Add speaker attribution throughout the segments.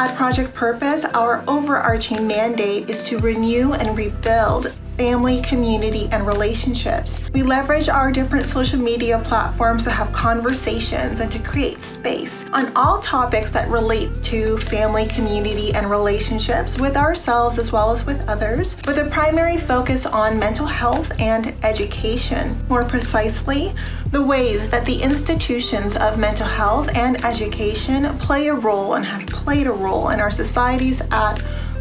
Speaker 1: At Project Purpose, our overarching mandate is to renew and rebuild family, community, and relationships. We leverage our different social media platforms to have conversations and to create space on all topics that relate to family, community, and relationships with ourselves as well as with others, with a primary focus on mental health and education. More precisely, the ways that the institutions of mental health and education play a role and have played a role in our societies at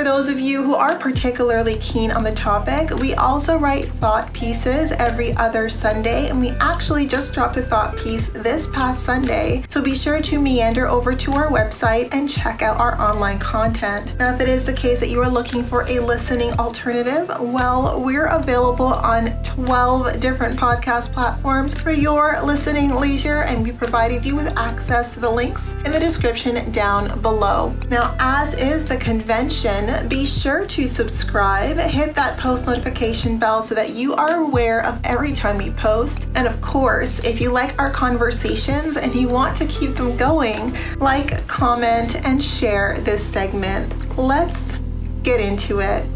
Speaker 1: For those of you who are particularly keen on the topic, we also write thought pieces every other Sunday, and we actually just dropped a thought piece this past Sunday. So be sure to meander over to our website and check out our online content. Now, if it is the case that you are looking for a listening alternative, well, we're available on 12 different podcast platforms for your listening leisure and we provided you with access to the links in the description down below. Now, as is the convention, be sure to subscribe, hit that post notification bell so that you are aware of every time we post. And of course, if you like our conversations and you want to keep them going, like, comment, and share this segment. Let's get into it.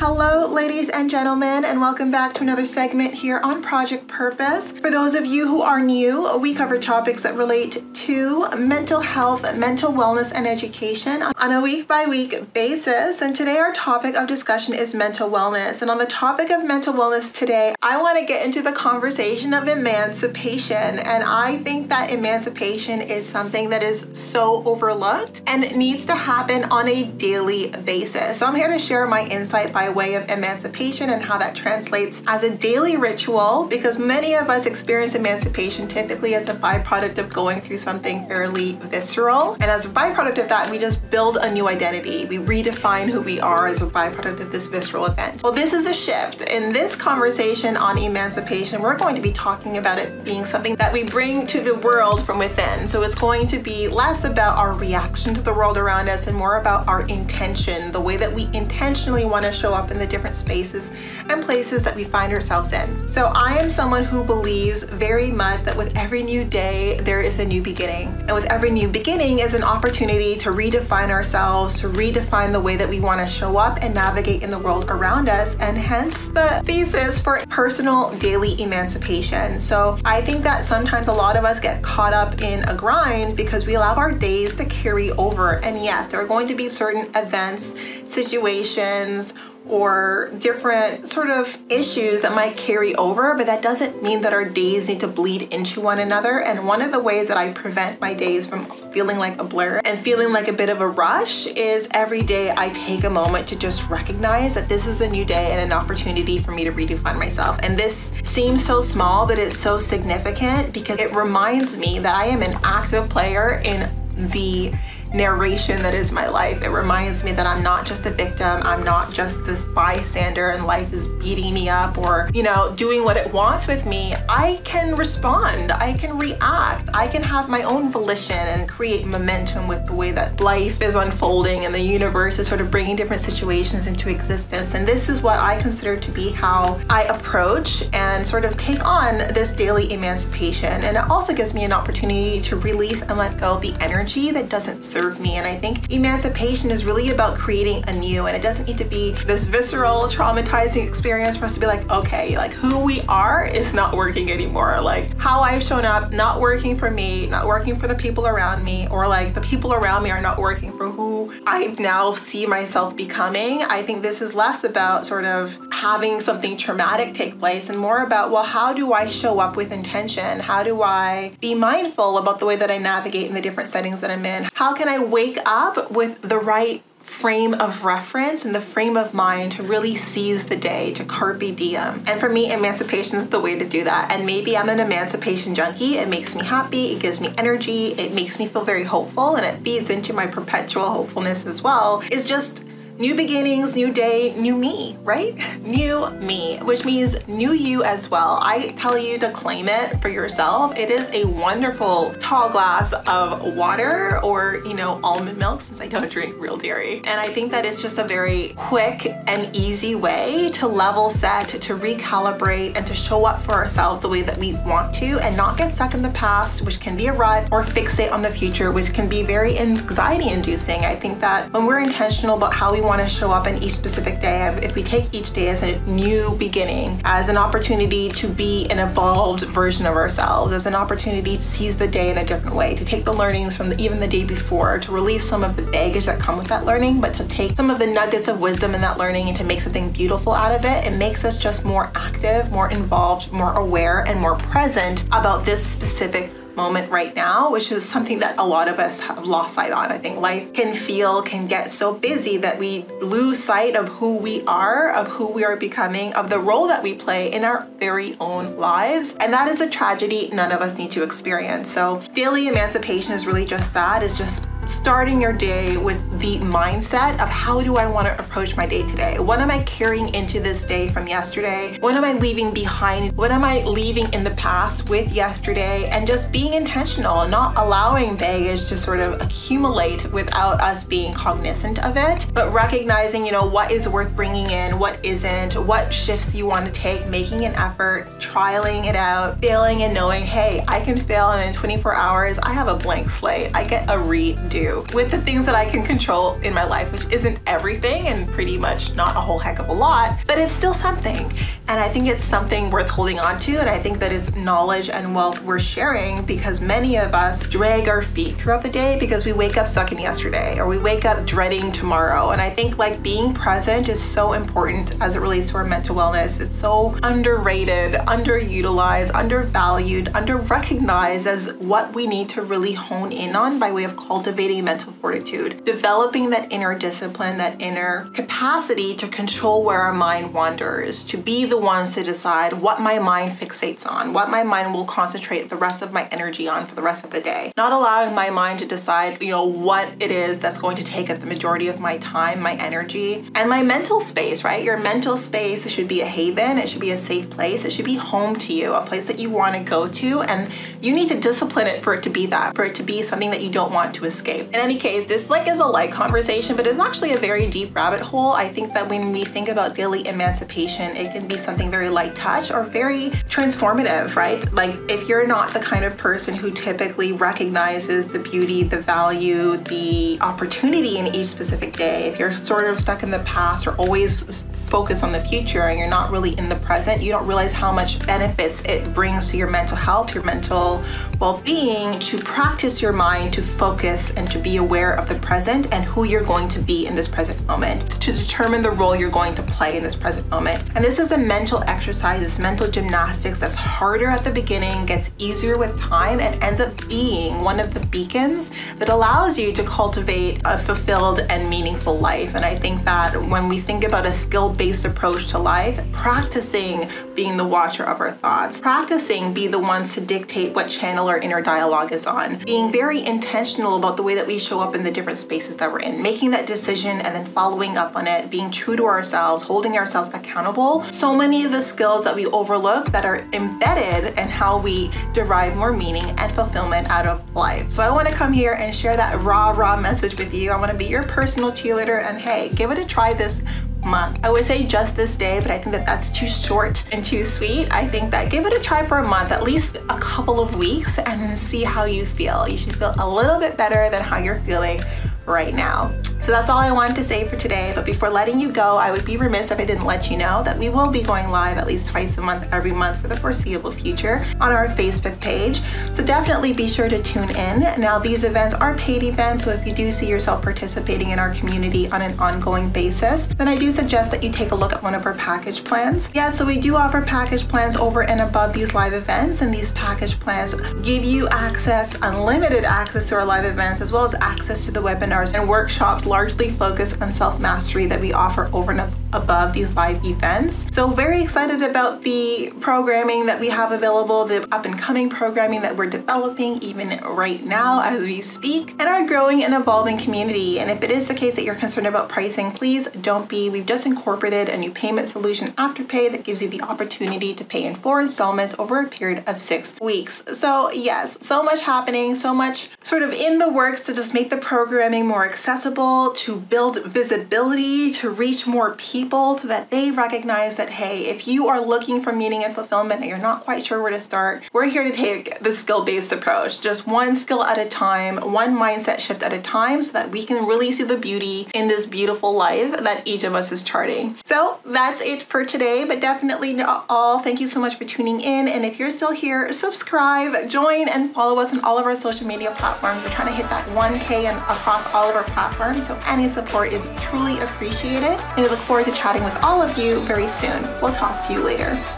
Speaker 1: Hello, ladies and gentlemen, and welcome back to another segment here on Project Purpose. For those of you who are new, we cover topics that relate to mental health, mental wellness, and education on a week by week basis. And today, our topic of discussion is mental wellness. And on the topic of mental wellness today, I want to get into the conversation of emancipation. And I think that emancipation is something that is so overlooked and needs to happen on a daily basis. So I'm here to share my insight by way of emancipation and how that translates as a daily ritual because many of us experience emancipation typically as a byproduct of going through something fairly visceral. And as a byproduct of that, we just build a new identity. We redefine who we are as a byproduct of this visceral event. Well, this is a shift. In this conversation on emancipation, we're going to be talking about it being something that we bring to the world from within. So it's going to be less about our reaction to the world around us and more about our intention, the way that we we intentionally want to show up in the different spaces and places that we find ourselves in. So I am someone who believes very much that with every new day, there is a new beginning. And with every new beginning is an opportunity to redefine ourselves, to redefine the way that we want to show up and navigate in the world around us, and hence the thesis for personal daily emancipation. So I think that sometimes a lot of us get caught up in a grind because we allow our days to carry over. And yes, there are going to be certain events, situations, situations or different sort of issues that might carry over, but that doesn't mean that our days need to bleed into one another. And one of the ways that I prevent my days from feeling like a blur and feeling like a bit of a rush is every day I take a moment to just recognize that this is a new day and an opportunity for me to redefine myself. And this seems so small, but it's so significant because it reminds me that I am an active player in the narration that is my life. It reminds me that I'm not just a victim, I'm not just this bystander and life is beating me up or, you know, doing what it wants with me. I can respond, I can react, I can have my own volition and create momentum with the way that life is unfolding and the universe is sort of bringing different situations into existence. And this is what I consider to be how I approach and sort of take on this daily emancipation. And it also gives me an opportunity to release and let go the energy that doesn't serve me. And I think emancipation is really about creating anew and it doesn't need to be this visceral, traumatizing experience for us to be like, okay, like who we are is not working anymore. Like how I've shown up, not working for me, not working for the people around me, or like the people around me are not working for who I've now see myself becoming. I think this is less about sort of having something traumatic take place and more about, well, how do I show up with intention? How do I be mindful about the way that I navigate in the different settings that I'm in? How can I wake up with the right frame of reference and the frame of mind to really seize the day, to carpe diem. And for me, emancipation is the way to do that. And maybe I'm an emancipation junkie. It makes me happy, it gives me energy, it makes me feel very hopeful, and it feeds into my perpetual hopefulness as well. It's just New beginnings, new day, new me, right? New me, which means new you as well. I tell you to claim it for yourself. It is a wonderful tall glass of water or, you know, almond milk since I don't drink real dairy. And I think that it's just a very quick and easy way to level set, to recalibrate, and to show up for ourselves the way that we want to and not get stuck in the past, which can be a rut, or fixate on the future, which can be very anxiety inducing. I think that when we're intentional about how we want to show up in each specific day, if we take each day as a new beginning, as an opportunity to be an evolved version of ourselves, as an opportunity to seize the day in a different way, to take the learnings from the, even the day before, to release some of the baggage that come with that learning, but to take some of the nuggets of wisdom in that learning and to make something beautiful out of it, it makes us just more active, more involved, more aware, and more present about this specific moment right now, which is something that a lot of us have lost sight on. I think life can feel, can get so busy that we lose sight of who we are, of who we are becoming, of the role that we play in our very own lives. And that is a tragedy none of us need to experience. So daily emancipation is really just that, is just starting your day with the mindset of how do I want to approach my day today? What am I carrying into this day from yesterday? What am I leaving behind? What am I leaving in the past with yesterday? And just being intentional, not allowing baggage to sort of accumulate without us being cognizant of it, but recognizing, you know, what is worth bringing in, what isn't, what shifts you want to take, making an effort, trialing it out, failing and knowing, hey, I can fail and in 24 hours, I have a blank slate. I get a redo do with the things that I can control in my life, which isn't everything and pretty much not a whole heck of a lot, but it's still something. And I think it's something worth holding on to. And I think that is knowledge and wealth we're sharing because many of us drag our feet throughout the day because we wake up stuck in yesterday or we wake up dreading tomorrow. And I think like being present is so important as it relates to our mental wellness. It's so underrated, underutilized, undervalued, underrecognized as what we need to really hone in on by way of cultivating cultivating mental fortitude, developing that inner discipline, that inner capacity to control where our mind wanders, to be the ones to decide what my mind fixates on, what my mind will concentrate the rest of my energy on for the rest of the day. Not allowing my mind to decide, you know, what it is that's going to take up the majority of my time, my energy, and my mental space, right? Your mental space should be a haven, it should be a safe place, it should be home to you, a place that you want to go to, and you need to discipline it for it to be that, for it to be something that you don't want to escape. In any case, this like is a light conversation, but it's actually a very deep rabbit hole. I think that when we think about daily emancipation, it can be something very light touch or very transformative, right? Like if you're not the kind of person who typically recognizes the beauty, the value, the opportunity in each specific day, if you're sort of stuck in the past or always focused on the future and you're not really in the present, you don't realize how much benefits it brings to your mental health, your mental well-being to practice your mind to focus and to be aware of the present and who you're going to be in this present moment, to determine the role you're going to play in this present moment. And this is a mental exercise, it's mental gymnastics that's harder at the beginning, gets easier with time, and ends up being one of the beacons that allows you to cultivate a fulfilled and meaningful life. And I think that when we think about a skill based approach to life, practicing being the watcher of our thoughts, practicing be the ones to dictate what channel our inner dialogue is on, being very intentional about the way that we show up in the different spaces that we're in, making that decision and then following up on it, being true to ourselves, holding ourselves accountable. So many of the skills that we overlook that are embedded in how we derive more meaning and fulfillment out of life. So I want to come here and share that raw, raw message with you. I want to be your personal cheerleader and hey, give it a try this month. I would say just this day, but I think that that's too short and too sweet. I think that give it a try for a month, at least a couple of weeks, and then see how you feel. You should feel a little bit better than how you're feeling right now. So that's all I wanted to say for today. But before letting you go, I would be remiss if I didn't let you know that we will be going live at least twice a month, every month for the foreseeable future on our Facebook page. So definitely be sure to tune in. Now, these events are paid events, so if you do see yourself participating in our community on an ongoing basis, then I do suggest that you take a look at one of our package plans. Yeah, so we do offer package plans over and above these live events, and these package plans give you access, unlimited access to our live events, as well as access to the webinars and workshops largely focused on self mastery that we offer over and above these live events. So, very excited about the programming that we have available, the up and coming programming that we're developing even right now as we speak, and our growing and evolving community. And if it is the case that you're concerned about pricing, please don't be. We've just incorporated a new payment solution, Afterpay, that gives you the opportunity to pay in four installments over a period of six weeks. So, yes, so much happening, so much sort of in the works to just make the programming more accessible, to build visibility, to reach more people so that they recognize that, hey, if you are looking for meaning and fulfillment and you're not quite sure where to start, we're here to take the skill based approach, just one skill at a time, one mindset shift at a time, so that we can really see the beauty in this beautiful life that each of us is charting. So that's it for today, but definitely not all. Thank you so much for tuning in. And if you're still here, subscribe, join, and follow us on all of our social media platforms. We're trying to hit that 1K and across all of our platforms, so any support is truly appreciated. And we look forward to chatting with all of you very soon. We'll talk to you later.